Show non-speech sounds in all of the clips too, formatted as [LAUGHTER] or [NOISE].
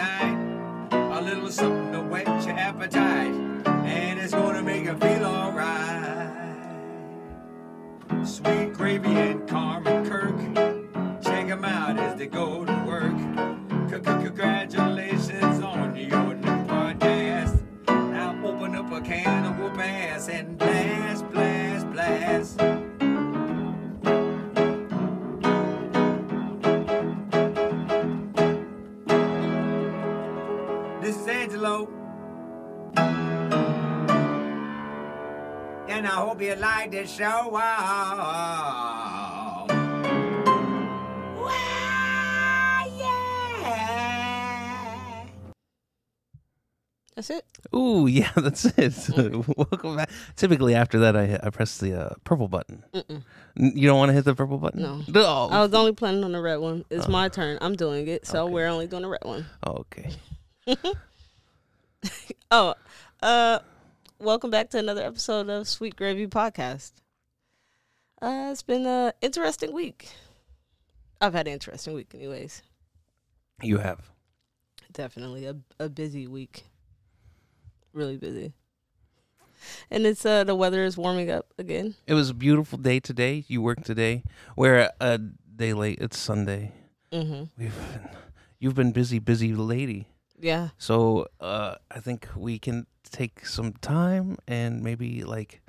A little something to whet your appetite, and it's gonna make you feel alright. Sweet gravy and Carmen Kirk, check 'em out as they go And I hope you like this show. Wow. Wow, yeah. That's it. Ooh, [LAUGHS] yeah, that's it. Welcome back. Typically, after that, I I press the uh, purple button. Mm-mm. N- You don't want to hit the purple button? No. No. I was only planning on the red one. It's my turn. I'm doing it, so Okay. we're only doing the red one. Oh, okay. [LAUGHS] Oh, uh, welcome back to another episode of Sweet Gravy Podcast. Uh, it's been an interesting week. I've had an interesting week, anyways. You have. Definitely a a busy week. Really busy. And it's uh the weather is warming up again. It was a beautiful day today. You worked today. We're a day late. It's Sunday. Mm-hmm. We've been, you've been busy, busy lady. Yeah. So uh, I think we can take some time and maybe like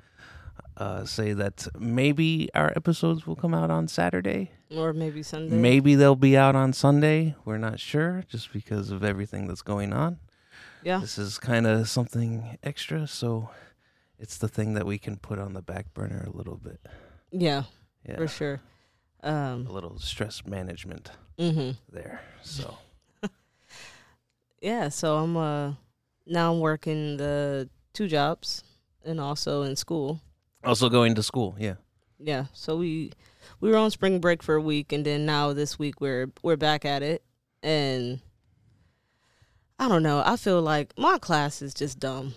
uh, say that maybe our episodes will come out on Saturday. Or maybe Sunday. Maybe they'll be out on Sunday. We're not sure just because of everything that's going on. Yeah. This is kind of something extra, so it's the thing that we can put on the back burner a little bit. Yeah, Yeah. for sure. Um, A little stress management mhm. there. So Yeah, so I'm uh now I'm working the two jobs and also in school. also going to school. Yeah. Yeah, so we we were on spring break for a week and then now this week we're we're back at it and I don't know. I feel like my class is just dumb.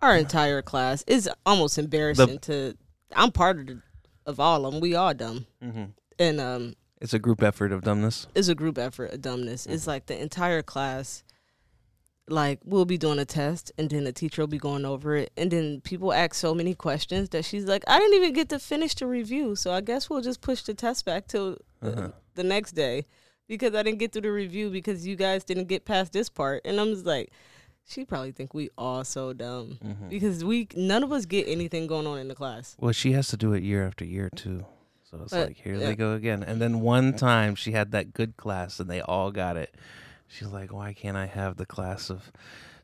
Our entire class is almost embarrassing to I'm part of the, of all of them. We are dumb. Mm-hmm. And um It's a group effort of dumbness. it's a group effort of dumbness. It's like the entire class, like we'll be doing a test, and then the teacher will be going over it, and then people ask so many questions that she's like, I didn't even get to finish the review, so I guess we'll just push the test back till uh, Uh-huh. the next day because I didn't get through the review because you guys didn't get past this part, and I'm just like. She probably think we all so dumb Mm-hmm. because we none of us get anything going on in the class. Well, she has to do it year after year too. So it's But, like here yeah. they go again. And then one time she had that good class and they all got it. She's like, "Why can't I have the class of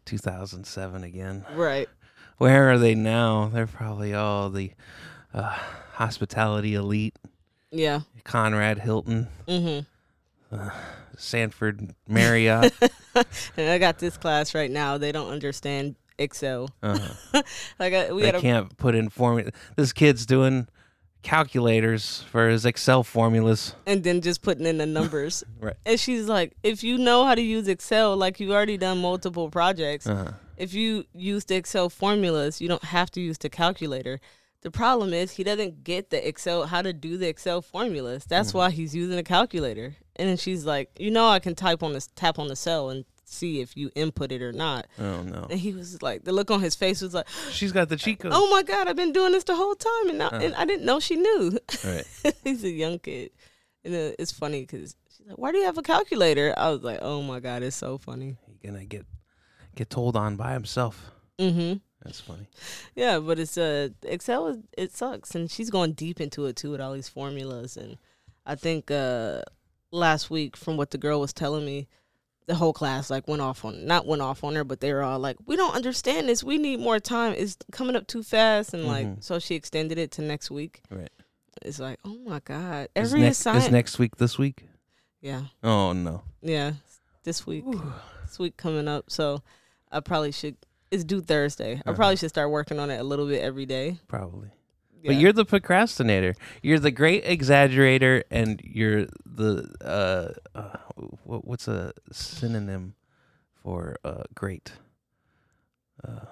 2007 again?" Right. [LAUGHS] Where are they now? They're probably all the uh, hospitality elite, Yeah. Conrad Hilton, Mm-hmm. Sanford Marriott. [LAUGHS] And I got this class right now. They don't understand [LAUGHS] Excel. uh, Like I, we they a can't put in formula. This kid's doing calculators for his Excel formulas. and then just putting in the numbers. [LAUGHS] Right. And she's like, if you know how to use Excel, like you've already done multiple projects, Uh-huh. if you use the Excel formulas, you don't have to use the calculator. The problem is he doesn't get the Excel how to do the Excel formulas. That's why he's using a calculator. And then she's like, you know, I can type on this tap on the cell and see if you input it or not. Oh no. And he was like, the look on his face was like, [GASPS] She's got the cheat code. oh my god, I've been doing this the whole time, and, now, and I didn't know she knew. Right. [LAUGHS] He's a young kid, and uh, it's funny because she's like, "Why do you have a calculator?" I was like, "Oh my god, it's so funny." He gonna get get told on by himself. Mm-hmm. That's funny. Yeah, but it's uh Excel is it sucks, and she's going deep into it too with all these formulas, and I think uh last week from what the girl was telling me. The whole class like went off on not went off on her, but they were all like, "We don't understand this. We need more time. It's coming up too fast." And like, Mhm. so she extended it to next week. Right. It's like, oh my god, Is every next, assignment. is next week this week? yeah, Oh no. yeah, this week, this week coming up. So I probably should. It's due Thursday. I Uh-huh. probably should start working on it a little bit every day. Probably. But you're the procrastinator. You're the great exaggerator, and you're the uh, uh what, what's a synonym for uh great? Uh,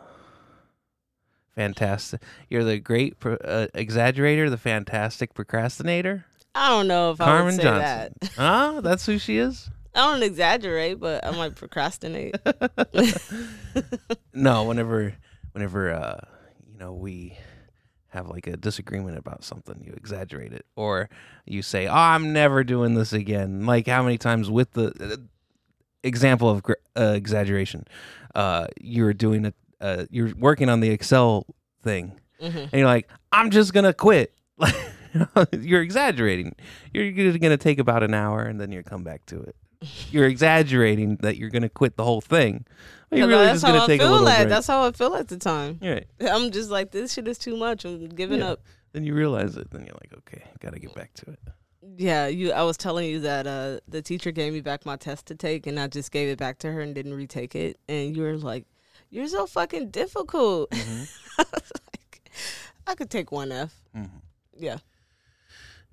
fantastic. You're the great pro- uh, exaggerator, the fantastic procrastinator. I don't know if I Carmen would say Johnson. that. [LAUGHS] Huh? That's who she is. I don't exaggerate, but I might procrastinate. [LAUGHS] no, whenever whenever uh you know we have like a disagreement about something, you exaggerate it, or you say, "Oh, I'm never doing this again." Like how many times with the uh, example of uh, exaggeration, uh, you're doing a uh, you're working on the Excel thing, hmm and you're like, "I'm just gonna quit." Like [LAUGHS] you're exaggerating. You're gonna take about an hour, and then you come back to it. You're exaggerating that you're gonna quit the whole thing. You're really that's just gonna how I take a feel little at. break. That's how I feel at the time. Right. [LAUGHS] I'm just like, this shit is too much. I'm giving Yeah. up. Then you realize it. Then you're like, okay, gotta get back to it. Yeah, you. I was telling you that uh, the teacher gave me back my test to take, and I just gave it back to her and didn't retake it. And you were like, "You're so fucking difficult." Mm-hmm. [LAUGHS] I was like, I could take one F. Mm-hmm. Yeah,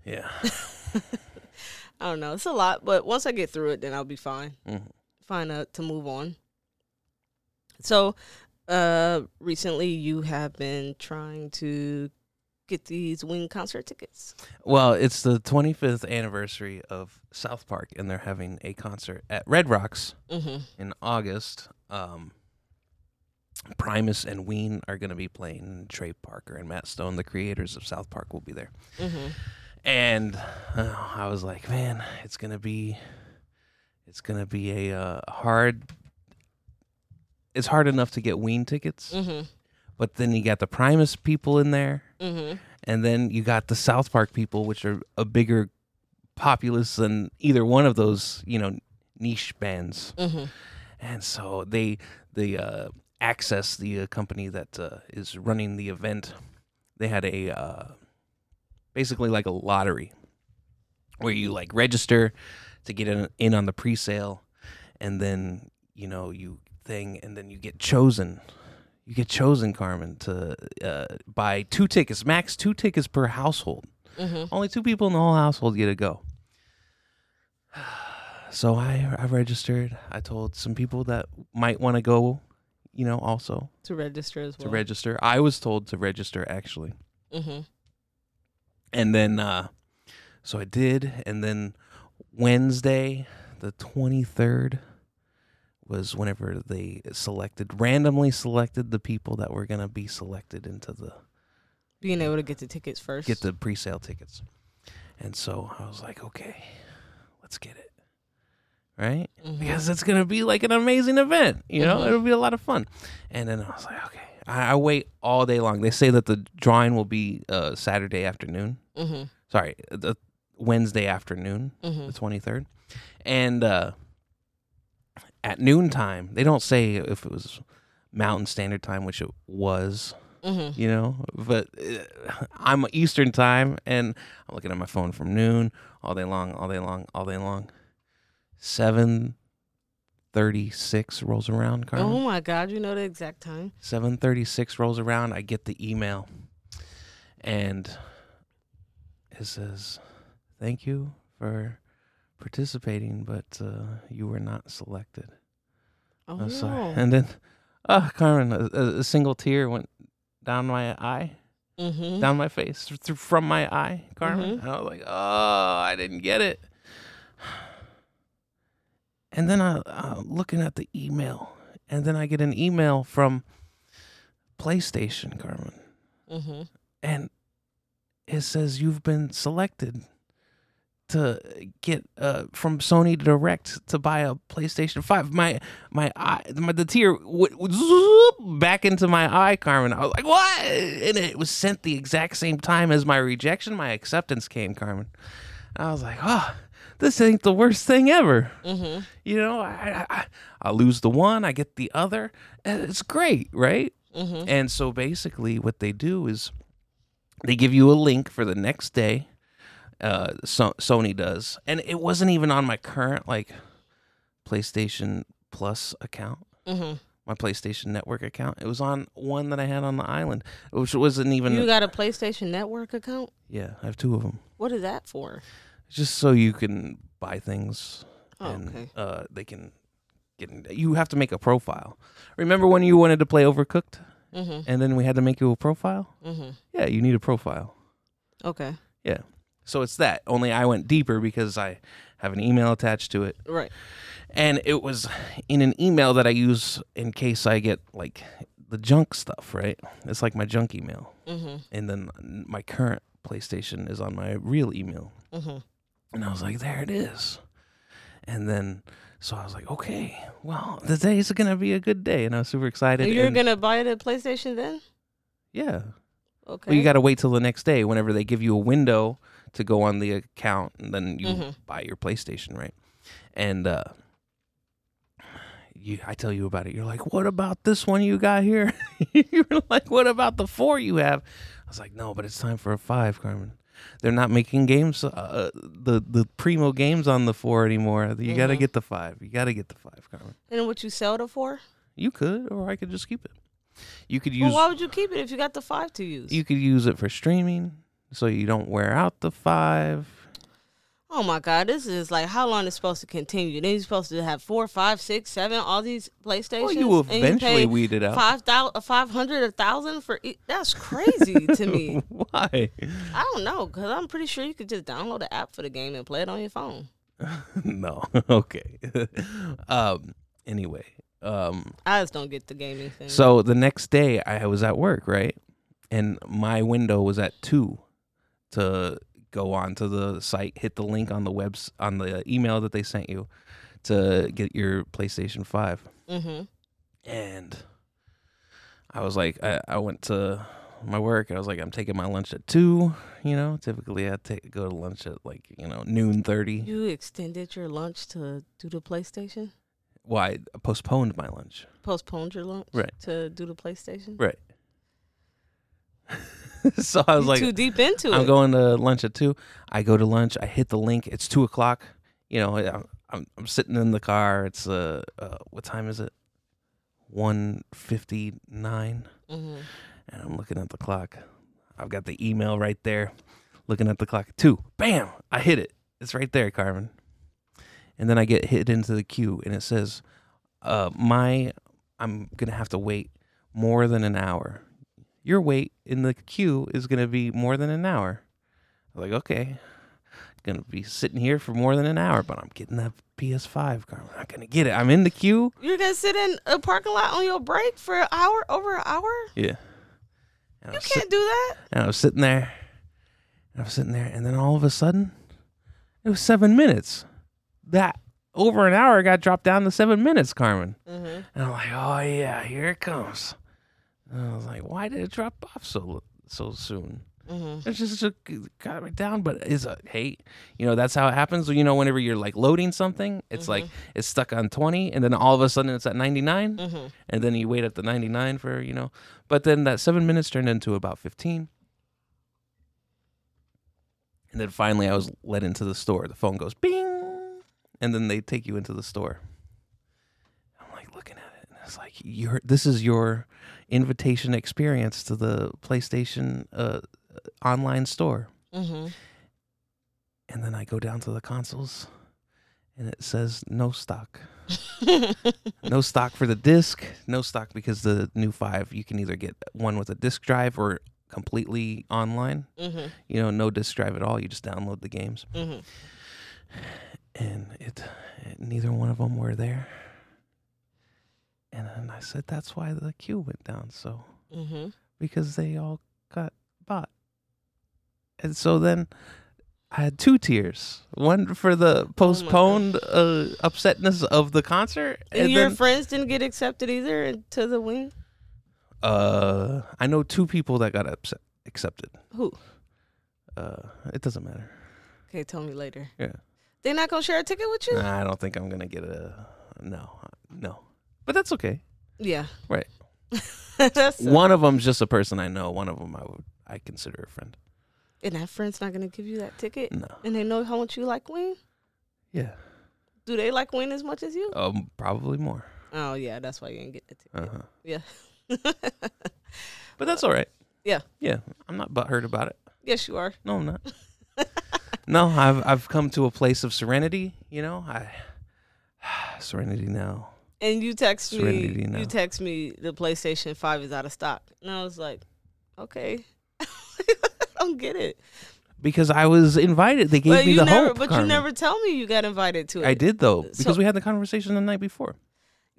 Yeah. [LAUGHS] I don't know. It's a lot, but once I get through it, then I'll be fine. Mhm. Fine uh, to move on. So, uh, recently you have been trying to get these Ween concert tickets. Well, it's the 25th anniversary of South Park, and they're having a concert at Red Rocks Mm-hmm. in August. Um, Primus and Ween are going to be playing. Trey Parker and Matt Stone, the creators of South Park, will be there. Mm-hmm. And uh, I was like, man, it's going to be, it's going to be a uh, hard. It's hard enough to get Ween tickets, Mm-hmm. but then you got the Primus people in there. Mm-hmm. and then you got the South Park people, which are a bigger populace than either one of those, you know, niche bands. Mm-hmm. And so they they uh, access the uh, company that uh, is running the event. They had a uh, basically like a lottery where you like register to get in, in on the pre-sale, and then you know you thing, and then you get chosen. You get chosen, Carmen, to uh, buy two tickets, max two tickets per household. Mm-hmm. Only two people in the whole household get to go. [SIGHS] So I I registered. I told some people that might want to go, you know, also To register as well. to register. I was told to register actually. mm-hmm. And then uh so I did and then Wednesday the 23rd was whenever they selected randomly selected the people that were going to be selected into the Being able to get the tickets first. get the pre-sale tickets. And so I was like, okay, let's get it. Right? Mhm. Because it's gonna be like an amazing event, you know. Mhm. It'll be a lot of fun. And then I was like, okay, I, I wait all day long. They say that the drawing will be uh, Saturday afternoon. Mm-hmm. Sorry, the Wednesday afternoon, Mm-hmm. the twenty third, and uh, at noontime. They don't say if it was Mountain Standard Time, which it was Mm-hmm. you know but uh, i'm eastern time and i'm looking at my phone from noon all day long all day long all day long 736 rolls around Carmen. Oh my God! You know the exact time. 736 rolls around i get the email and it says thank you for participating but uh, you were not selected Oh no! sorry [LAUGHS] and then oh carmen a, a- single tear went down my eye mm-hmm. down my face through from my eye, Carmen. Mhm. And I was like, oh, I didn't get it. And then I uh, looking at the email, and then I get an email from PlayStation, Carmen, Mm-hmm. and it says you've been selected to get uh from Sony Direct to buy a PlayStation Five. My my eye, my, the tear w- w- back into my eye, Carmen. I was like, what? And it was sent the exact same time as my rejection. My acceptance came, Carmen. I was like, oh, this ain't the worst thing ever. Mm-hmm. You know, I I, I lose the one, I get the other. and It's great, right? Mm-hmm. And so basically, what they do is they give you a link for the next day. Uh, so- Sony does, and it wasn't even on my current like PlayStation Plus account, Mm-hmm. my PlayStation Network account. It was on one that I had on the island, which wasn't even. You got a PlayStation Network account? yeah, I have two of them, What is that for? Just so you can buy things Oh, and okay. uh, they can get. In, you have to make a profile. Remember when you wanted to play Overcooked, Mm-hmm. and then we had to make you a profile? Mm-hmm. Yeah, you need a profile. Okay. Yeah. So it's that. Only I went deeper because I have an email attached to it. Right. And it was in an email that I use in case I get like the junk stuff, right? It's like my junk email. Mm-hmm. And then my current PlayStation is on my real email. Mm-hmm. And I was like, there it is. And then, so I was like, okay, well, today is going to be a good day. And I was super excited. And you're gonna buy the PlayStation then? yeah. Okay. Well, you got to wait till the next day whenever they give you a window to go on the account and then you Mhm. buy your PlayStation, right? And uh you I tell you about it. You're like, "What about this one you got here?" [LAUGHS] you're like, "What about the 4 you have?" I was like, "No, but it's time for a 5, Carmen." They're not making games uh, the the primo games on the 4 anymore. You got to get the 5. You got to get the 5, Carmen. and what you sell the four? You could or I could just keep it. You could use Well, why would you keep it if you got the five to use? you could use it for streaming so you don't wear out the five oh my God, this is like how long it's supposed to continue? Then you're supposed to have four, five, six, seven, all these PlayStations. well you you eventually pay weed it out five thousand, five hundred, a thousand for e- that's crazy to me. [LAUGHS] why I don't know because I'm pretty sure you could just download the app for the game and play it on your phone. [LAUGHS] no [LAUGHS] okay um anyway um I just don't get the gaming thing. so the next day i was at work right and my window was at two to go on to the site hit the link on the webs on the email that they sent you to get your playstation 5 mm-hmm. and I was like, I, I went to my work. I was like, I'm taking my lunch at two. You know, typically I take go to lunch at like you know noon thirty. you extended your lunch to do the PlayStation. Why I postponed my lunch? Postponed your lunch Right. to do the PlayStation. Right. [LAUGHS] so I was You like, too deep into I'm it. going to lunch at two. I go to lunch. I hit the link. It's two o'clock. You know, I'm I'm, I'm sitting in the car. It's uh, uh what time is it? One fifty nine. hmm and I'm looking at the clock. I've got the email right there. Looking at the clock. Two. Bam! I hit it. It's right there, Carmen. And then I get hit into the queue and it says, uh, my I'm gonna have to wait more than an hour. Your wait in the queue is gonna be more than an hour. I'm like, okay. I'm Gonna be sitting here for more than an hour, but I'm getting that PS5, Carmen. I'm not gonna get it. I'm in the queue. You're gonna sit in a parking lot on your break for an hour, over an hour. Yeah. And You sit- can't do that. And I was sitting there, and I was sitting there, and then all of a sudden, it was seven minutes. That over an hour got dropped down to seven minutes, Carmen. Mm-hmm. And I'm like, oh yeah, here it comes. And I was like, why did it drop off so so soon? Mm-hmm. It's just, just got it down, but it's a hey, you know that's how it happens. You know, whenever you're like loading something, it's like it's stuck on twenty, and then all of a sudden it's at ninety nine Mm-hmm. and then you wait at the 99 for you know but then that seven minutes turned into about 15 and then finally i was led into the store the phone goes bing and then they take you into the store i'm like looking at it and it's like your this is your invitation experience to the playstation uh, online store Mm-hmm. and then i go down to the consoles and it says no stock [LAUGHS] no stock for the disc no stock because the new five you can either get one with a disc drive or completely online mm-hmm. you know no disc drive at all you just download the games Mm-hmm. and it, it neither one of them were there and then i said that's why the queue went down so Mm-hmm. because they all got bought and so then I had two tiers. One for the postponed uh, upsetness of the concert, And, and your then friends didn't get accepted either into the Ween. Uh, I know two people that got upset, accepted. Who? Uh, it doesn't matter. Okay, tell me later. Yeah. They're not gonna share a ticket with you. Nah, I don't think I'm gonna get a no, no. But that's okay. Yeah. Right. [LAUGHS] That's One of them's just a person I know. One of them I would I consider a friend. and that friend's not gonna give you that ticket, No. and they know how much you like Ween. Yeah. Do they like Ween as much as you? Um, probably more. Oh yeah, that's why you didn't get the ticket. huh. Yeah. But that's all right. [LAUGHS] Yeah. Yeah. I'm not butthurt about it. yes, you are. No, I'm not. [LAUGHS] no, I've I've come to a place of serenity. You know, I [SIGHS] serenity now. And you text Serenity me. now. You text me the PlayStation Five is out of stock, and I was like, okay, [LAUGHS] I don't get it. because I was invited. They gave But me you the never, hope. but Carmen. you never tell me you got invited to it. I did though because So- we had the conversation the night before.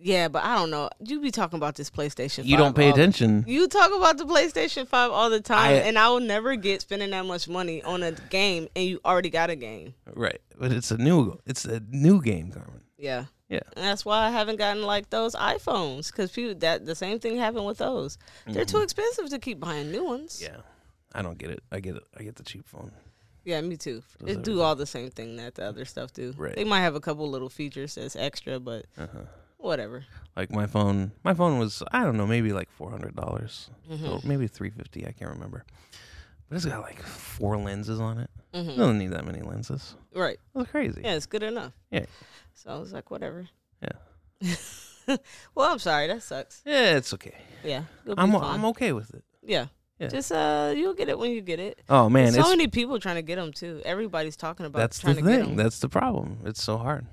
Yeah, but I don't know. You be talking about this PlayStation. You don't pay attention. You talk about the PlayStation Five all the time, I- and I will never get spending that much money on a game, and you already got a game. Right, but it's a new it's a new game, Carmen. Yeah. Yeah. And that's why I haven't gotten like those iPhones because people that the same thing happened with those. They're too expensive to keep buying new ones. Mm-hmm. Yeah, I don't get it. I get it. I get the cheap phone. Yeah, me too. Does It do everything. all the same thing that the other stuff do. Right. They might have a couple little features that's extra, but Uh-huh. whatever. Like my phone, my phone was I don't know maybe like four hundred dollars, Mhm. maybe three fifty. I can't remember. But it's got like four lenses on it. hmm It doesn't need that many lenses. Right. That's crazy. Yeah, it's good enough. Yeah. So I was like, whatever. Yeah. [LAUGHS] well, I'm sorry. That sucks. Yeah, it's okay. Yeah. I'm fine. I'm okay with it. Yeah. Yeah. Just uh, you'll get it when you get it. Oh man, There's so many people trying to get them too. Everybody's talking about that's trying the to get thing. them. That's the problem. It's so hard.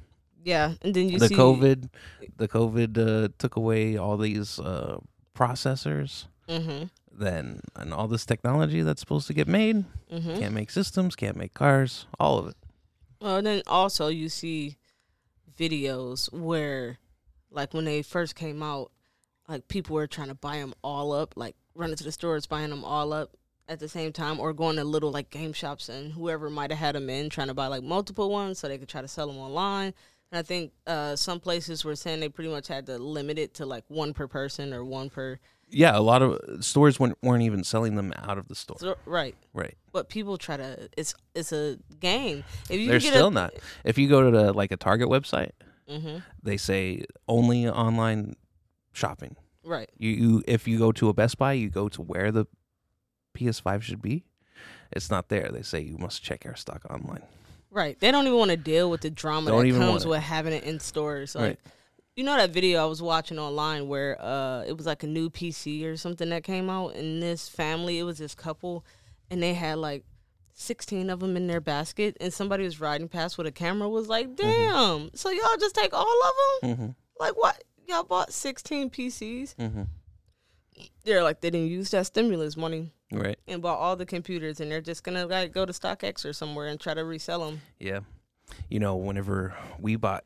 Yeah, and then you see. the see COVID, the COVID uh, took away all these uh, processors. hmm Then and all this technology that's supposed to get made hmm can't make systems, can't make cars, all of it. Well, then also you see videos where, like when they first came out, like people were trying to buy them all up, like running to the stores buying them all up at the same time, or going to little like game shops and whoever might have had them in trying to buy like multiple ones so they could try to sell them online. And I think uh, some places were saying they pretty much had to limit it to like one per person or one per. Yeah, a lot of stores weren't, weren't even selling them out of the store. So, right, Right. but people try to. It's it's a game. If you They're get still a, not. If you go to the, like a Target website, hmm they say only online shopping. Right. You, you if you go to a Best Buy, you go to where the PS5 should be. It's not there. They say you must check our stock online. Right. They don't even want to deal with the drama Don't that comes with having it in stores. Like, Right. You know that video I was watching online where uh it was like a new PC or something that came out, and this family, it was this couple, and they had like. 16 of them in their basket and somebody was riding past with a camera was like damn so y'all just take all of them Mm-hmm. like what y'all bought 16 pcs Mm-hmm. they're like they didn't use that stimulus money Right. and bought all the computers and they're just gonna like go to stockx or somewhere and try to resell them Yeah. You know, whenever we bought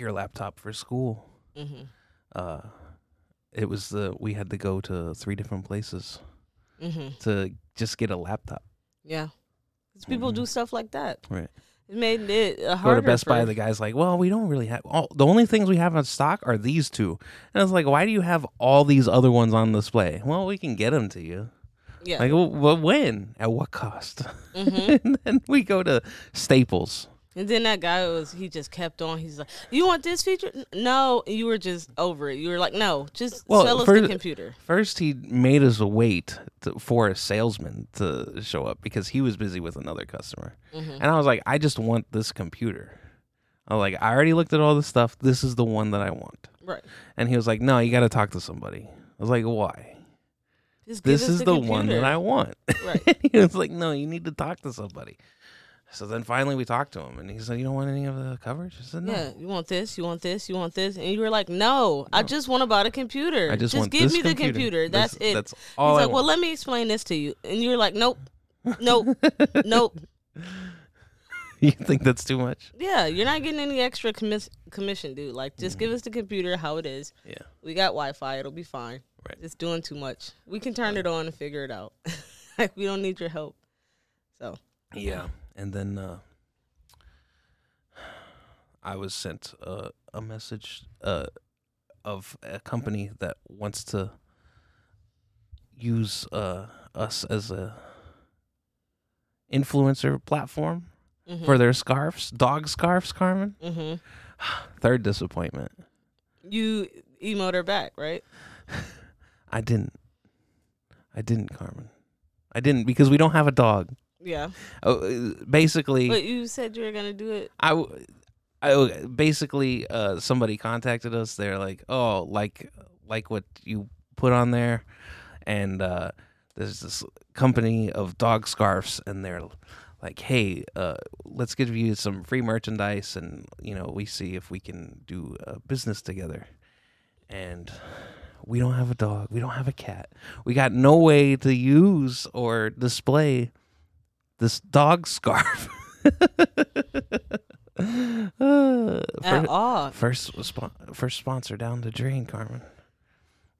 your laptop for school, mm-hmm. uh, it was the we had to go to three different places Mm-hmm. to just get a laptop. Yeah, 'Cause people Mhm. do stuff like that. Right. It made it uh, Go to Best Buy. The guy's like, "Well, we don't really have all the only things we have on stock are these two. And I was like, "Why do you have all these other ones on display?" Well, we can get them to you. yeah. Like, well, when? At what cost? hmm [LAUGHS] and then we go to Staples. And then that guy was he just kept on. He's like, "You want this feature? No." You were just over it. You were like, "No, just Well, sell us for- the computer." First, he made us wait to, for a salesman to show up because he was busy with another customer. hmm And I was like, I just want this computer. I was like, I already looked at all this stuff. This is the one that I want. Right. And he was like, No, you got to talk to somebody. I was like, Why? This is the, one that I want. Right. [LAUGHS] he was like, No, you need to talk to somebody. So then finally we talked to him and he said, You don't want any of the coverage? I said, No. Yeah, you want this, you want this, you want this, and you were like, "No, I just want to buy the computer. I just, want give me the computer. computer. That's This- it." That's all He's I like, "Well, let me explain this to you," and you're like, "Nope, nope, [LAUGHS] nope." [LAUGHS] you think that's too much? Yeah, you're not getting any extra commis- commission, dude. Like, just Mm-hmm. give us the computer how it is. Yeah. We got Wi-Fi. It'll be fine. Right. It's doing too much. We can turn it on and figure it out. [LAUGHS] like, we don't need your help. So, Yeah. And then uh, I was sent uh, a message uh, of a company that wants to use uh, us as a influencer platform mhm, for their scarves, dog scarves, Carmen. mhm. [SIGHS] Third disappointment. you emote her back, right? [SIGHS] I didn't. I didn't, Carmen. I didn't because we don't have a dog. Yeah, Oh, uh, basically, but you said you were gonna do it. I, w- I basically uh, somebody contacted us. They're like, oh, like like what you put on there, and uh, there's this company of dog scarves, and they're like, hey, uh, let's give you some free merchandise, and you know, we see if we can do business together, and. We don't have a dog. We don't have a cat. We got no way to use or display this dog scarf. [LAUGHS] Uh, At all. first, first sponsor down the drain, Carmen.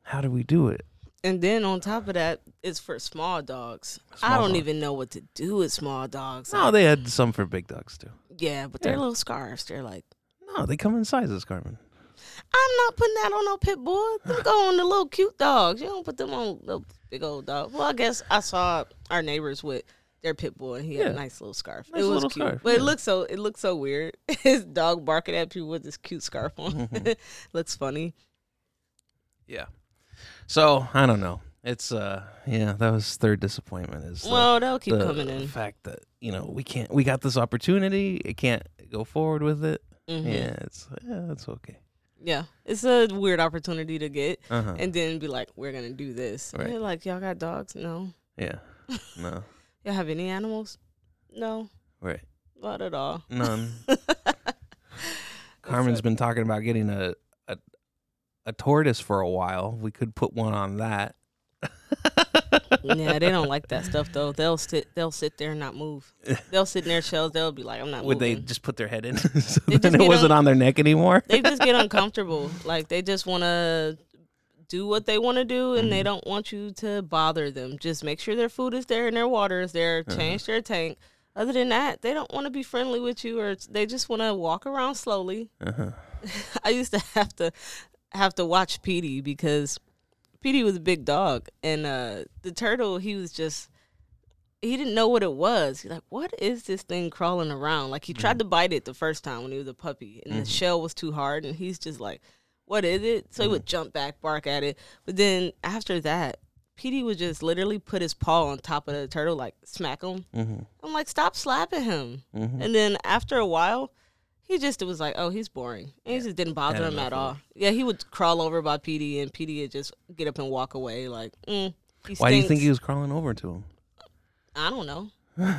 How do we do it? And then on top of that, it's for small dogs. I don't even know what to do with small dogs. No, they had some for big dogs too. yeah, but they're Yeah. little scarves. They're like, No, they come in sizes, Carmen. I'm not putting that on no pit bull. Them go on the little cute dogs. You don't put them on the big old dog. Well, I guess I saw our neighbors with their pit bull, and he had a nice little scarf. Nice it was cute, scarf, but it looks so it looks so weird. [LAUGHS] His dog barking at people with this cute scarf on. Mhm. [LAUGHS] looks funny. Yeah. So I don't know. It's uh yeah, that was third disappointment is the, well, they'll keep the coming in. fact that you know we can't we got this opportunity, it can't go forward with it. Mhm. Yeah, it's yeah, that's okay. Yeah, it's a weird opportunity to get, Uh huh. and then be like, "We're gonna do this." Right. like, "Y'all got dogs? No. Yeah. No. [LAUGHS] Y'all have any animals? No, Right. not at all." None. [LAUGHS] Carmen's been talking about getting a, a a tortoise for a while. We could put one on that. yeah, they don't like that stuff though. They'll sit. They'll sit there and not move. [LAUGHS] They'll sit in their shells. They'll be like, "I'm not Would they just put their head in [LAUGHS] so then it wasn't on- on their neck anymore? They just get uncomfortable. Like they just want to do what they want to do, and Mm-hmm. they don't want you to bother them. Just make sure their food is there and their water is there. Uh-huh. Change their tank. Other than that, they don't want to be friendly with you, or they just want to walk around slowly. Uh-huh. [LAUGHS] I used to have to have to watch Petey because Petey was a big dog, and uh, the turtle he was just he didn't know what it was. He's like, "What is this thing crawling around?" Like he tried to bite it the first time when he was a puppy, and the shell was too hard, and he's just like, "What is it?" So he would jump back, bark at it, but then after that. Petey would just literally put his paw on top of the turtle, like smack him. Mm-hmm. I'm like, stop slapping him. Mhm. And then after a while, he just was like, oh, he's boring. And he just didn't bother him at all. Yeah, he would crawl over by Petey, and Petey would just get up and walk away. Like, mm, Why do you think he was crawling over to him? I don't know.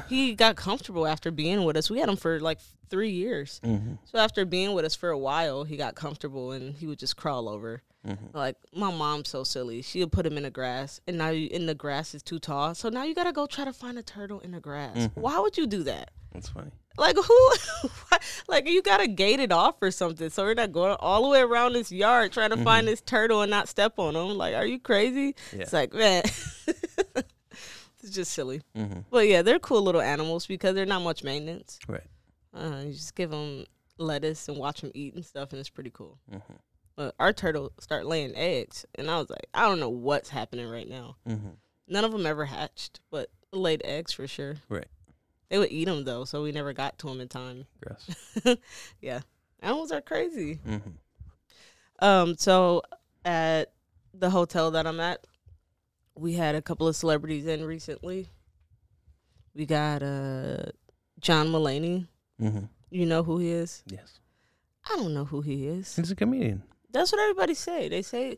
He got comfortable after being with us. We had him for like three years. Mm-hmm. So after being with us for a while, he got comfortable and he would just crawl over. Mm-hmm. Like my mom's so silly. She'll put him in the grass, and now you, in the grass is too tall. So now you gotta go try to find a turtle in the grass. Mm-hmm. Why would you do that? That's funny. Like who? [LAUGHS] like you gotta gate it off or something, so we're not going all the way around this yard trying to find this turtle and not step on him. Like, are you crazy? Mm-hmm. Yeah. It's like man, [LAUGHS] it's just silly. Mm-hmm. But yeah, they're cool little animals because they're not much maintenance. Right. Uh, you just give them lettuce and watch them eat and stuff, and it's pretty cool. Mm-hmm. But our turtle start laying eggs, and I was like, I don't know what's happening right now. Mm-hmm. None of them ever hatched, but laid eggs for sure. Right. They would eat them though, so we never got to them in time. Gross. [LAUGHS] yeah, animals are crazy. Mm-hmm. Um, so at the hotel that I'm at, we had a couple of celebrities in recently. We got uh John Mulaney. Mm-hmm. You know who he is? Yes. I don't know who he is. He's a comedian. That's what everybody say. They say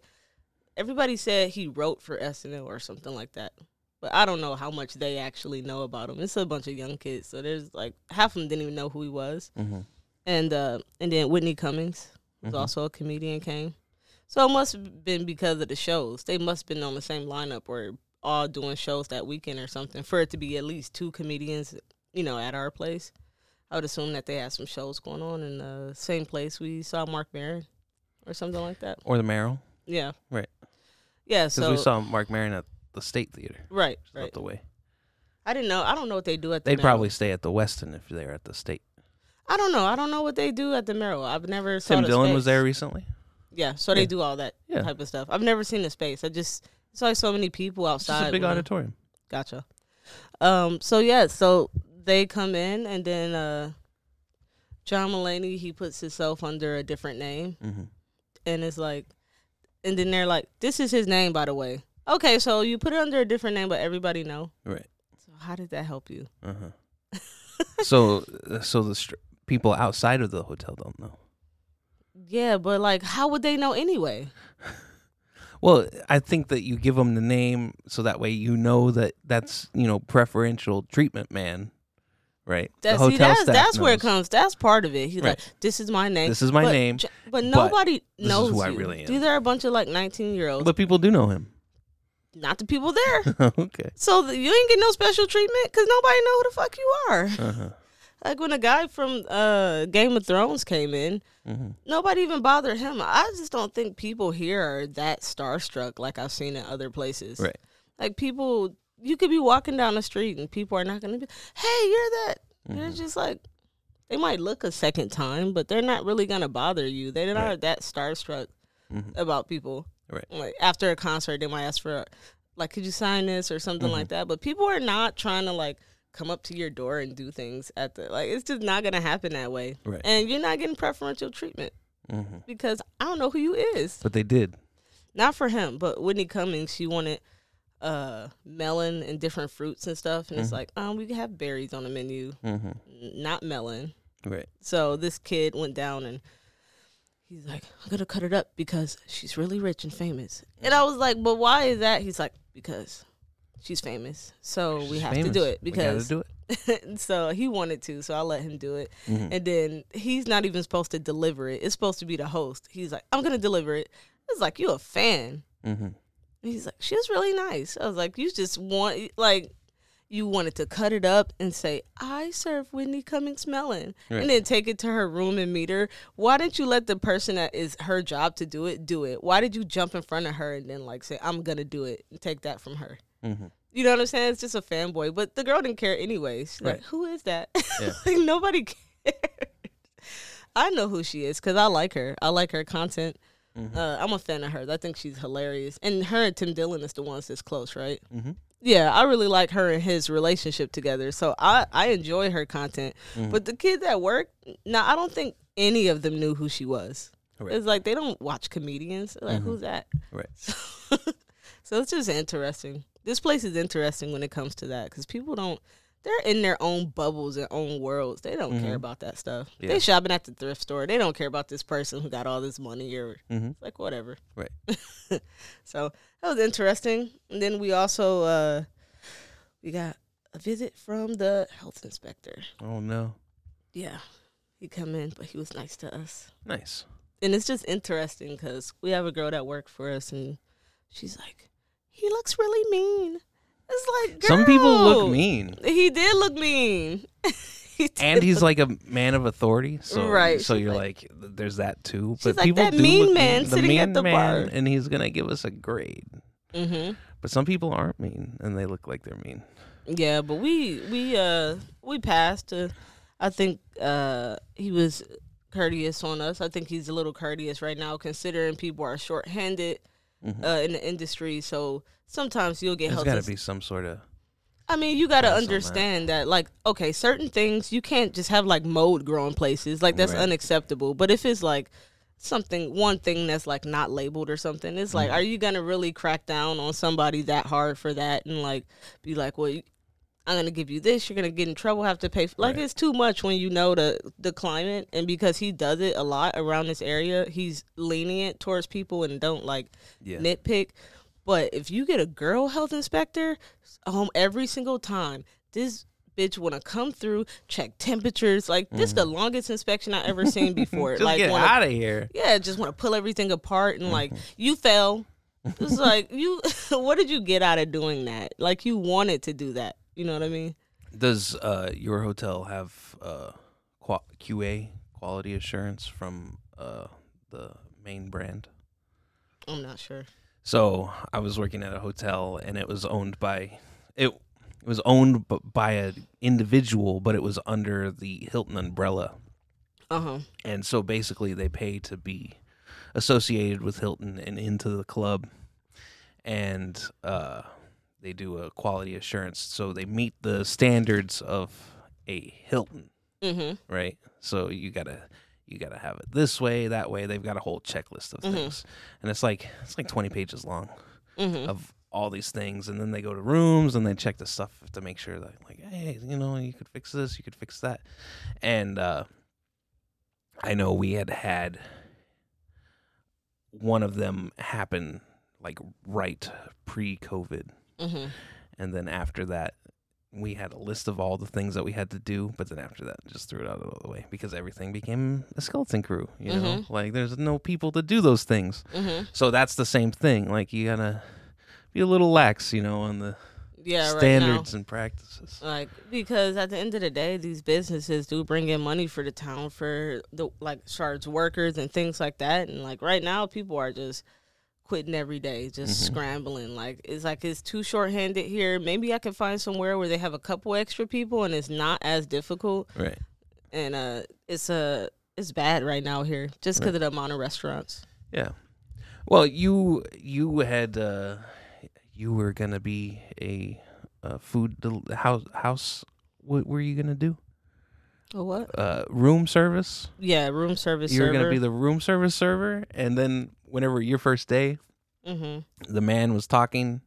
everybody said he wrote for SNL or something like that. But I don't know how much they actually know about him. It's a bunch of young kids, so there's like half of them didn't even know who he was. Mm-hmm. And uh, and then Whitney Cummings was Mhm. also a comedian came. So it must have been because of the shows. They must have been on the same lineup or all doing shows that weekend or something for it to be at least two comedians, you know, at our place. I would assume that they had some shows going on in the same place we saw Marc Maron or something like that. Or the Merrill. Yeah. Right. Yeah, Because so we saw Marc Maron at the State Theater. right, Right. Up the way. I didn't know. I don't know what they do at the They'd Merrill. probably stay at the Westin if they're at the State. I don't know. I don't know what they do at the Merrill. I've never Tim Dillon space. was there recently. Yeah, so they Yeah. do all that Yeah. type of stuff. I've never seen the space. I just saw so many people It's outside. just a big auditorium. Gotcha. Um. So yeah. So they come in, and then uh, John Mulaney he puts himself under a different name, Mm-hmm. and it's like, and then they're like, "This is his name, by the way." Okay, so you put it under a different name, but everybody know. Right. So how did that help you? Uh-huh. [LAUGHS] so, uh, so the str- people outside of the hotel don't know. Yeah, but like, how would they know anyway? Well, I think that you give them the name so that way you know that that's you know preferential treatment man, right? That, the see, that's that's where it comes. That's part of it. He's Right. like, "This is my name. This is my But name, But nobody is knows who I really am. These are a bunch of like nineteen year olds. but people do know him. not the people there. [LAUGHS] okay. so th- you ain't getting no special treatment because nobody know who the fuck you are. Uh-huh. Like when a guy from uh, Game of Thrones came in, hmm nobody even bothered him. I just don't think people here are that starstruck like I've seen in other places. Right. Like people, you could be walking down the street and people are not going to be, hey, you're that. They're Mhm. just like, they might look a second time, but they're not really going to bother you. They're not Right. that starstruck Mhm. about people. Right. Like after a concert, they might ask for, like, could you sign this or something Mm-hmm. like that. But people are not trying to like come up to your door and do things at the like. It's just not gonna happen that way. Right. And you're not getting preferential treatment hmm because I don't know who you is. But they did. Not for him, but Whitney Cummings, she wanted uh melon and different fruits and stuff, and it's Mhm. like, um, we have berries on the menu, hmm not melon. Right. So this kid went down and he's like, I'm gonna cut it up because she's really rich and famous. And I was like, but why is that? He's like, because she's famous. So we She's have to do it We because do it. [LAUGHS] so he wanted to, so I let him do it. Mhm. And then he's not even supposed to deliver it. It's supposed to be the host. He's like, I'm gonna deliver it. It's like you a fan. hmm he's like, she was really nice. I was like, you just want like you wanted to cut it up and say, I serve Whitney Cummings melon. Right. And then take it to her room and meet her. Why didn't you let the person that is her job to do it do it? Why did you jump in front of her and then like say, I'm gonna do it and take that from her? Hmm You know what I'm saying? It's just a fanboy. But the girl didn't care anyways. She's like, who is that? [LAUGHS] Yeah. like nobody [LAUGHS] cares. I know who she is because I like her. I like her content. Mhm. Uh, I'm a fan of hers. I think she's hilarious. And her and Tim Dillon is the ones that's close, right? hmm Yeah, I really like her and his relationship together. So I, I enjoy her content. Mhm. But the kids at work, now I don't think any of them knew who she was. Right. It's like they don't watch comedians. They're like, Mhm. who's that? Right. [LAUGHS] so it's just interesting. This place is interesting when it comes to that because people don't. They're in their own bubbles and own worlds. They don't care Mhm. about that stuff. Yeah. They shopping at the thrift store. They don't care about this person who got all this money or hmm like whatever. Right. [LAUGHS] so that was interesting. And then we also uh we got a visit from the health inspector. Oh no. Yeah, he come in, but he was nice to us. Nice. And it's just interesting because we have a girl that worked for us, and she's like, "He looks really mean." It's like girl, Some people look mean. He did look mean. [LAUGHS] He did And he's look- like a man of authority, so Right, So you're like- like, there's that too. But like, people "That do mean look man the sitting mean at the man, bar." and he's gonna give us a grade. Mhm. But some people aren't mean, and they look like they're mean. Yeah, but we we uh we passed. Uh, I think uh he was courteous on us. I think he's a little courteous right now, considering people are shorthanded Mhm. uh, in the industry. So sometimes you'll get There's got to be some sort of I mean, you got to on that. understand that. like, okay, certain things you can't just have like mold growing places. Like that's Right. unacceptable. But if it's like something, one thing that's like not labeled or something, it's like, Mhm. are you gonna really crack down on somebody that hard for that and like be like, well, you- I'm gonna give you this, you're gonna get in trouble, have to pay. For, like Right. it's too much when you know the the climate, and because he does it a lot around this area, he's lenient towards people and don't like yeah. nitpick. But if you get a girl health inspector home every single time, this bitch wanna come through, check temperatures. Like this is the longest inspection I ever seen [LAUGHS] before. Mm-hmm. Just like get wanna- out of here. yeah, just want to pull everything apart and like Mm-hmm. you fell. It's [LAUGHS] like you. [LAUGHS] what did you get out of doing that? Like you wanted to do that. You know what I mean? Does uh, your hotel have uh, QA quality assurance from uh, the main brand? I'm not sure. So I was working at a hotel, and it was owned by it. It was owned b- by an individual, but it was under the Hilton umbrella. Uh huh. And so basically, they pay to be associated with Hilton and into the club, and uh, they do a quality assurance. So they meet the standards of a Hilton, Mhm. right? So you gotta you gotta have it this way, that way. They've got a whole checklist of Mhm. things, and it's like it's like twenty pages long Mhm. of all these things and then they go to rooms and they check the stuff to make sure that like hey you know you could fix this you could fix that and uh i know we had had one of them happen like right pre-covid Mhm. and then after that we had a list of all the things that we had to do but then after that just threw it out of the way because everything became a skeleton crew you know like there's no people to do those things Mhm. so that's the same thing. Like you gotta be a little lax, you know, on the Yeah, right standards and practices. Like because at the end of the day, these businesses do bring in money for the town for the like charge workers and things like that. And like right now, people are just quitting every day, just Mm-hmm. scrambling. Like it's like it's too short handed here. Maybe I can find somewhere where they have a couple extra people and it's not as difficult. Right. And uh, it's a it's bad right now here just because Right. of the amount of restaurants. Yeah. Well, you you had uh you were gonna be a, uh food del- house house. What were you gonna do? Oh what? Uh, room service. Yeah, room service. You're server. gonna be the room service server, and then whenever your first day, hmm the man was talking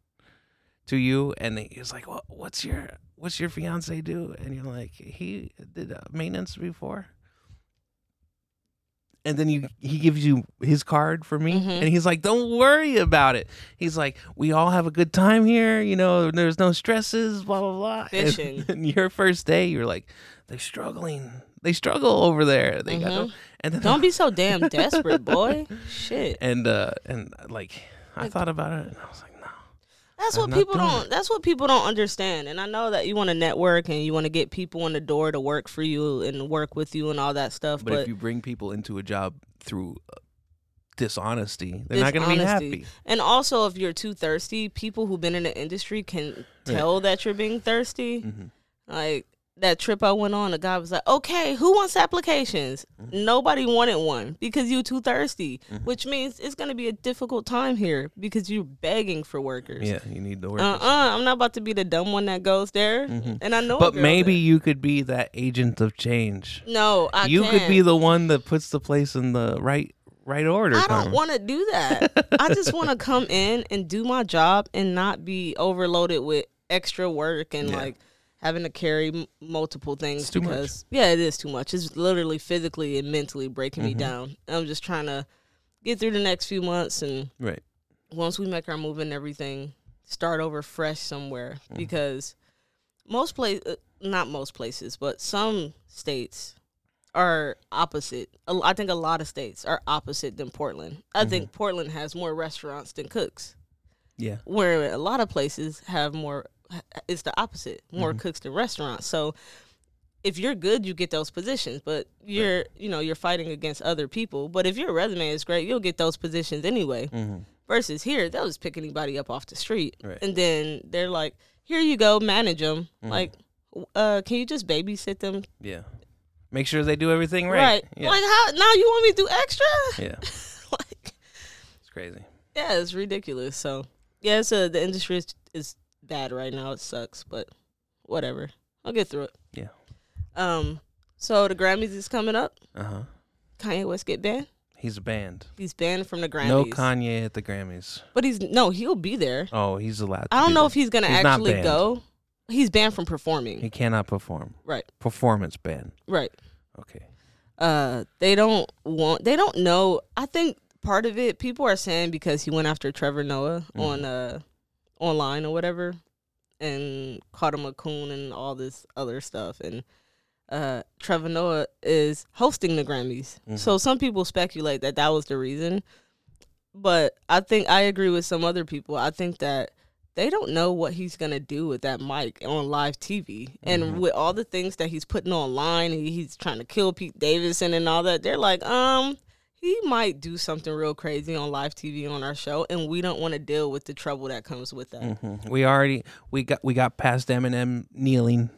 to you, and he was like, "What? What's your What's your fiance do?" And you're like, "He did maintenance before." And then you he gives you his card for me, Mhm. and he's like, "Don't worry about it." He's like, "We all have a good time here, you know. There's no stresses, blah blah blah." Fishing. And, your first day, you're like, "They're struggling. They struggle over there. They got no." And then Don't be so [LAUGHS] damn desperate, boy. Shit. and uh and like I thought about it, and I was like, "No." That's I'm what not people doing don't. That's what people don't understand. And I know that you want to network and you want to get people in the door to work for you and work with you and all that stuff. But, But, if you bring people into a job through uh, dishonesty, they're not going to be Dishonesty. happy. and also, if you're too thirsty, people who've been in the industry can tell that you're being thirsty. Mhm. Like that trip I went on, the guy was like, "Okay, who wants applications?" Mm-hmm. Nobody wanted one because you're too thirsty, which means it's going to be a difficult time here because you're begging for workers. Yeah, you need the work. Uh uh-uh, uh, i am not about to be the dumb one that goes there. And I know, Mm-hmm. but maybe that- you could be that agent of change. no, I you could be the one that puts the place in the right right order. I don't want to do that. I just want to come in and do my job and not be overloaded with extra work and Yeah. like having to carry m- multiple things It's because yeah, it is too much. It's literally physically and mentally breaking Mm-hmm. me down. I'm just trying to get through the next few months and right. once we make our move and everything, start over fresh somewhere Mm. because most place, uh, not most places, but some states are opposite. I think a lot of states are opposite than Portland. I Mm-hmm. think Portland has more restaurants than cooks, Yeah. where a lot of places have more. It's the opposite, more Mm-hmm. cooks than restaurants. So. If you're good, you get those positions, but you're, you know, you're fighting against other people. But if your resume is great, you'll get those positions anyway. hmm Versus here, they'll just pick anybody up off the street, Right. and then they're like, "Here you go, manage them." Mhm. Like, uh, can you just babysit them? Yeah. Make sure they do everything right. Yeah. Like, how now you want me to do extra? yeah. [LAUGHS] like, It's crazy. yeah, it's ridiculous. So, yeah, so the industry is, is bad right now. It sucks, but whatever. I'll get through it. Yeah. Um. So the Grammys is coming up. Uh huh. Kanye West get banned. He's banned. He's banned from the Grammys. No Kanye at the Grammys. But he's no. He'll be there. Oh, he's allowed. To I don't know there. if he's gonna He's actually go. He's banned from performing. he cannot perform. right. Performance ban. Right. Okay. uh they don't want they don't know i think part of it people are saying because he went after trevor noah on uh online or whatever and called him a coon and all this other stuff and uh trevor noah is hosting the grammys. So some people speculate that that was the reason but i think i agree with some other people. I think that they don't know what he's gonna do with that mic on live TV, and with all the things that he's putting online, he's trying to kill Pete Davidson and all that. They're like, um, he might do something real crazy on live TV on our show, and we don't want to deal with the trouble that comes with that. Mhm. We already we got we got past Eminem kneeling.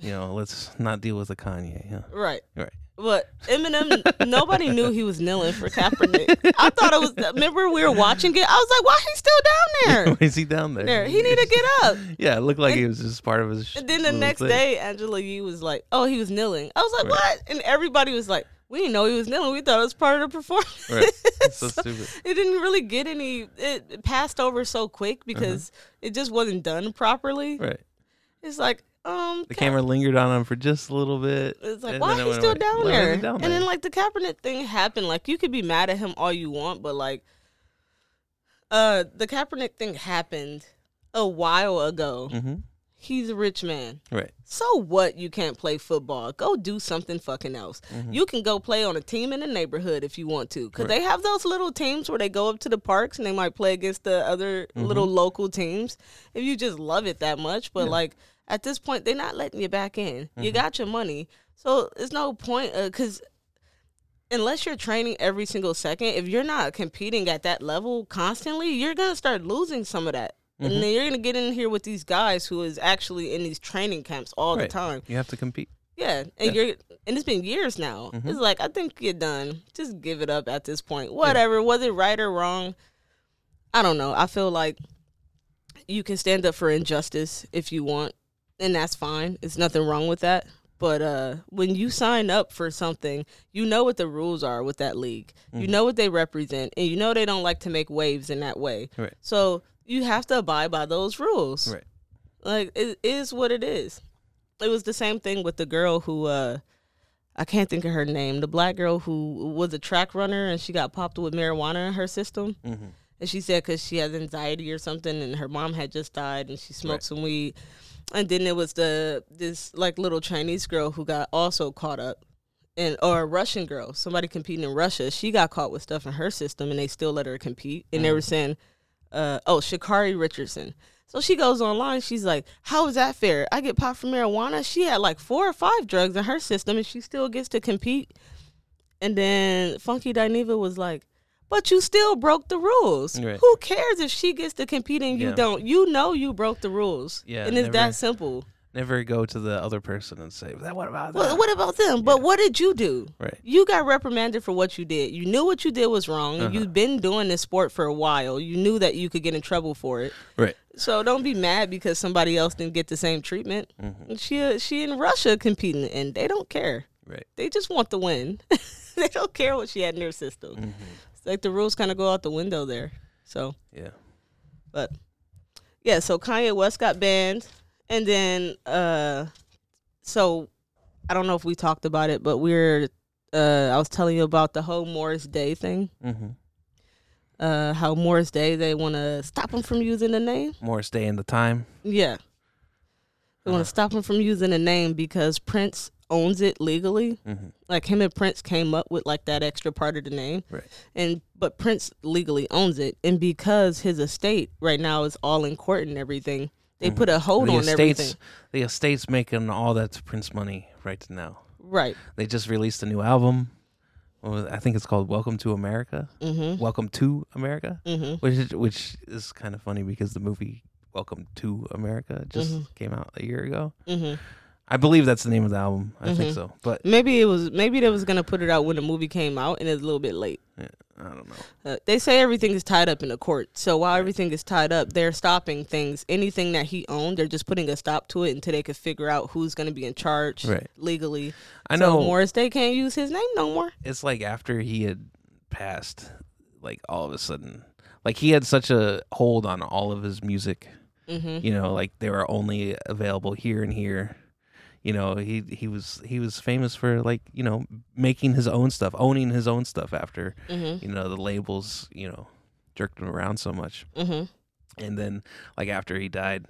You know, let's not deal with the Kanye. Huh? Right. Right. But Eminem, nobody knew he was kneeling for Kaepernick. I thought it was. Remember, we were watching it. I was like, "Why he's still down there? [LAUGHS] Is he down there? There, he need to get up." [LAUGHS] Yeah, it looked like he was just part of his. sh- And then the next thing. day, Angela Yee was like, "Oh, he was kneeling." I was like, Right. "What?" And everybody was like, "We didn't know he was kneeling. We thought it was part of the performance." Right. It's [LAUGHS] so stupid. It didn't really get any. It passed over so quick because it just wasn't done properly. Right. It's like, um, The Ka- camera lingered on him for just a little bit. It's like, why it he still down Why is there? And then like the Kaepernick thing happened. Like you could be mad at him all you want, but like, uh, the Kaepernick thing happened a while ago. Mhm. He's a rich man. Right. So what? You can't play football. Go do something fucking else. Mm-hmm. You can go play on a team in the neighborhood if you want to, because they have those little teams where they go up to the parks and they might play against the other mm-hmm. little local teams. If you just love it that much, but like at this point, they're not letting you back in. You mm-hmm. got your money, so it's no point uh, because unless you're training every single second, if you're not competing at that level constantly, you're gonna start losing some of that. Mm-hmm. And then you're gonna get in here with these guys who is actually in these training camps all Right. the time. You have to compete. Yeah, and you're and it's been years now. Mm-hmm. It's like I think you're done. Just give it up at this point. Whatever, was it right or wrong? I don't know. I feel like you can stand up for injustice if you want, and that's fine. It's nothing wrong with that. But uh, when you sign up for something, you know what the rules are with that league. You mm-hmm. know what they represent, and you know they don't like to make waves in that way. Right. So you have to abide by those rules. Right. Like it is what it is. It was the same thing with the girl who uh I can't think of her name. The black girl who was a track runner and she got popped with marijuana in her system. Mm-hmm. And she said because she has anxiety or something, and her mom had just died, and she smoked Right. some weed. And then it was the this like little Chinese girl who got also caught up, and or a Russian girl, somebody competing in Russia. She got caught with stuff in her system, and they still let her compete. And they were saying, uh, "Oh, Sha'Carri Richardson." So she goes online. She's like, "How is that fair? I get popped for marijuana. She had like four or five drugs in her system, and she still gets to compete." And then Funky Dineva was like, "But you still broke the rules. Right. Who cares if she gets to compete and you Yeah. don't? You know you broke the rules. Yeah, and it's never- that simple. Never go to the other person and say, "That what about that?" Well, what about them? But what did you do? Right. You got reprimanded for what you did. You knew what you did was wrong. Uh-huh. You've been doing this sport for a while. You knew that you could get in trouble for it. Right. So don't be mad because somebody else didn't get the same treatment. Mm-hmm. She uh, she in Russia competing and they don't care. Right. They just want the win. [LAUGHS] they don't care what she had in her system. Mm-hmm. It's like the rules kind of go out the window there. So, Yeah. but yeah, so Kanye West got banned, and then uh, so I don't know if we talked about it, but we're uh, I was telling you about the whole Morris Day thing. Mm-hmm. Uh, how Morris Day they want to stop him from using the name. Morris Day in the time. Yeah. They want to stop him from using the name because Prince owns it legally. Mm-hmm. Like him and Prince came up with like that extra part of the name. Right. And but Prince legally owns it. And because his estate right now is all in court and everything, they put a hold Mm-hmm. the on estates, everything. the estates making all that Prince money right now. Right. They just released a new album. I think it's called "Welcome to America." Mm-hmm. Welcome to America, Mm-hmm. which is, which is kind of funny because the movie "Welcome to America" just Mhm. came out a year ago. Mm-hmm. I believe that's the name of the album. I think Mhm. so, but Maybe it was maybe they was gonna put it out when the movie came out and it's a little bit late. yeah, I don't know. Uh, they say everything is tied up in the court. So while everything is tied up, they're stopping things. Anything that he owned, they're just putting a stop to it until they can figure out who's going to be in charge Right. legally. I So know Morris Day can't use his name no more. it's like after he had passed, like all of a sudden, like he had such a hold on all of his music. Mm-hmm. You know, like they were only available here and here. You know, he he was he was famous for like you know making his own stuff, owning his own stuff after Mm-hmm. you know the labels you know jerked him around so much. Mm-hmm. And then like after he died,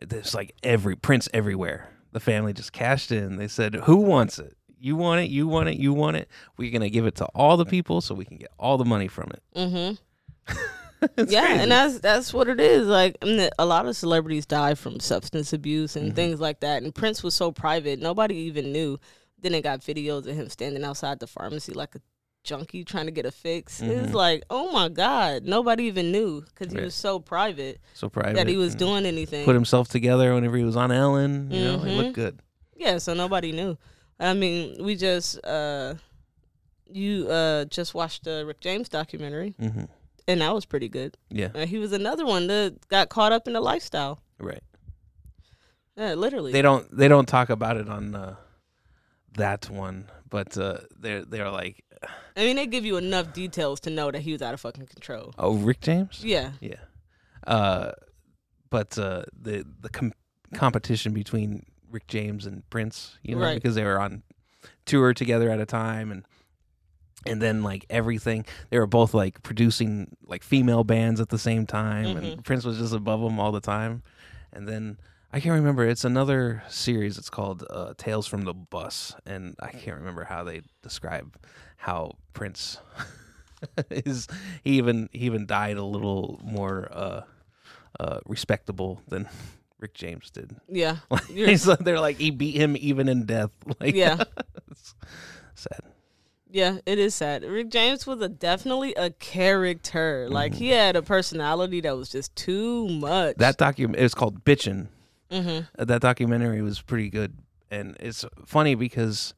there's like every Prince everywhere. The family just cashed in. They said, "Who wants it? You want it? You want it? You want it? We're gonna give it to all the people so we can get all the money from it." Mm-hmm. [LAUGHS] [LAUGHS] It's yeah, crazy. and that's that's what it is. Like a lot of celebrities die from substance abuse and Mm-hmm. things like that. And Prince was so private, nobody even knew. Then they got videos of him standing outside the pharmacy like a junkie trying to get a fix. It's Mhm. like, oh my god, nobody even knew because he Right. was so private so private that he was doing anything. Put himself together whenever he was on Ellen. You know, he looked good. yeah, so nobody knew. I mean, we just uh, you uh just watched the Rick James documentary, hmm and that was pretty good. Yeah, Uh, he was another one that got caught up in the lifestyle. right. Yeah, literally. They don't they don't talk about it on uh, that one, but uh, they're they're like, I mean, they give you enough details to know that he was out of fucking control. oh, Rick James. Yeah. Yeah. Uh, but uh, the the com- competition between Rick James and Prince, you know, Right. because they were on tour together at a time, and and then like everything, they were both like producing like female bands at the same time, Mhm. and Prince was just above them all the time. And then I can't remember. It's another series. It's called uh, Tales from the Bus, and I can't remember how they describe how Prince [LAUGHS] is. He even he even died a little more uh, uh, respectable than [LAUGHS] Rick James did. Yeah. [LAUGHS] Like, he's they're like he beat him even in death. Like Yeah. sad. Yeah, it is sad. Rick James was a definitely a character. Mm-hmm. Like he had a personality that was just too much. That document it's called Bitchin'. hmm Uh, that documentary was pretty good and it's funny because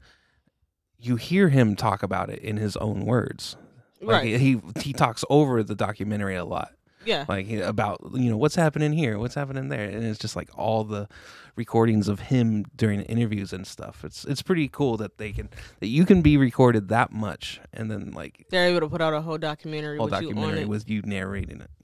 you hear him talk about it in his own words like right. he he talks over the documentary a lot yeah. like about you know what's happening here what's happening there and it's just like all the recordings of him during interviews and stuff it's it's pretty cool that they can that you can be recorded that much and then like They're able to put out a whole documentary whole with you on documentary it. with you narrating it you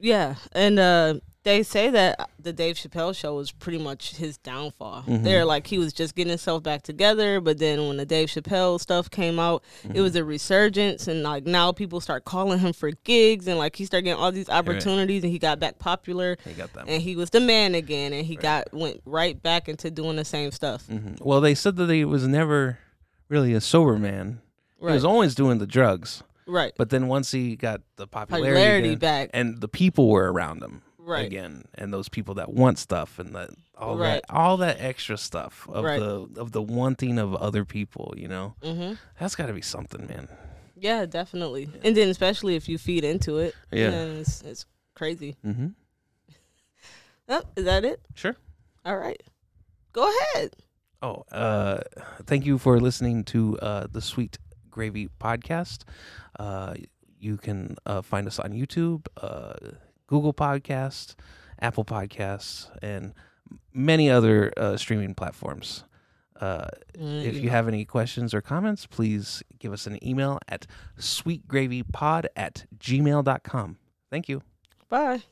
Yeah, and uh, they say that the Dave Chappelle show was pretty much his downfall. Mhm. They're like he was just getting himself back together, but then when the Dave Chappelle stuff came out, it was a resurgence, and like now people start calling him for gigs, and like he started getting all these opportunities, and he got back popular, he got that and he was the man again, and he got went right back into doing the same stuff. hmm well they said that he was never really a sober man. He was always doing the drugs right, but then once he got the popularity, popularity again, back, and the people were around him Right. again and those people that want stuff and that all Right. that all that extra stuff of Right. the of the wanting of other people you know hmm that's got to be something man Yeah, definitely, and then especially if you feed into it, Yeah. then it's it's crazy. mm-hmm [LAUGHS] Oh, is that it? sure All right. Go ahead. oh uh thank you for listening to uh the sweet gravy podcast uh you can uh, find us on youtube uh google podcast apple podcasts and many other uh, streaming platforms uh If you have any questions or comments, please give us an email at sweetgravypod at gmail.com. Thank you. Bye.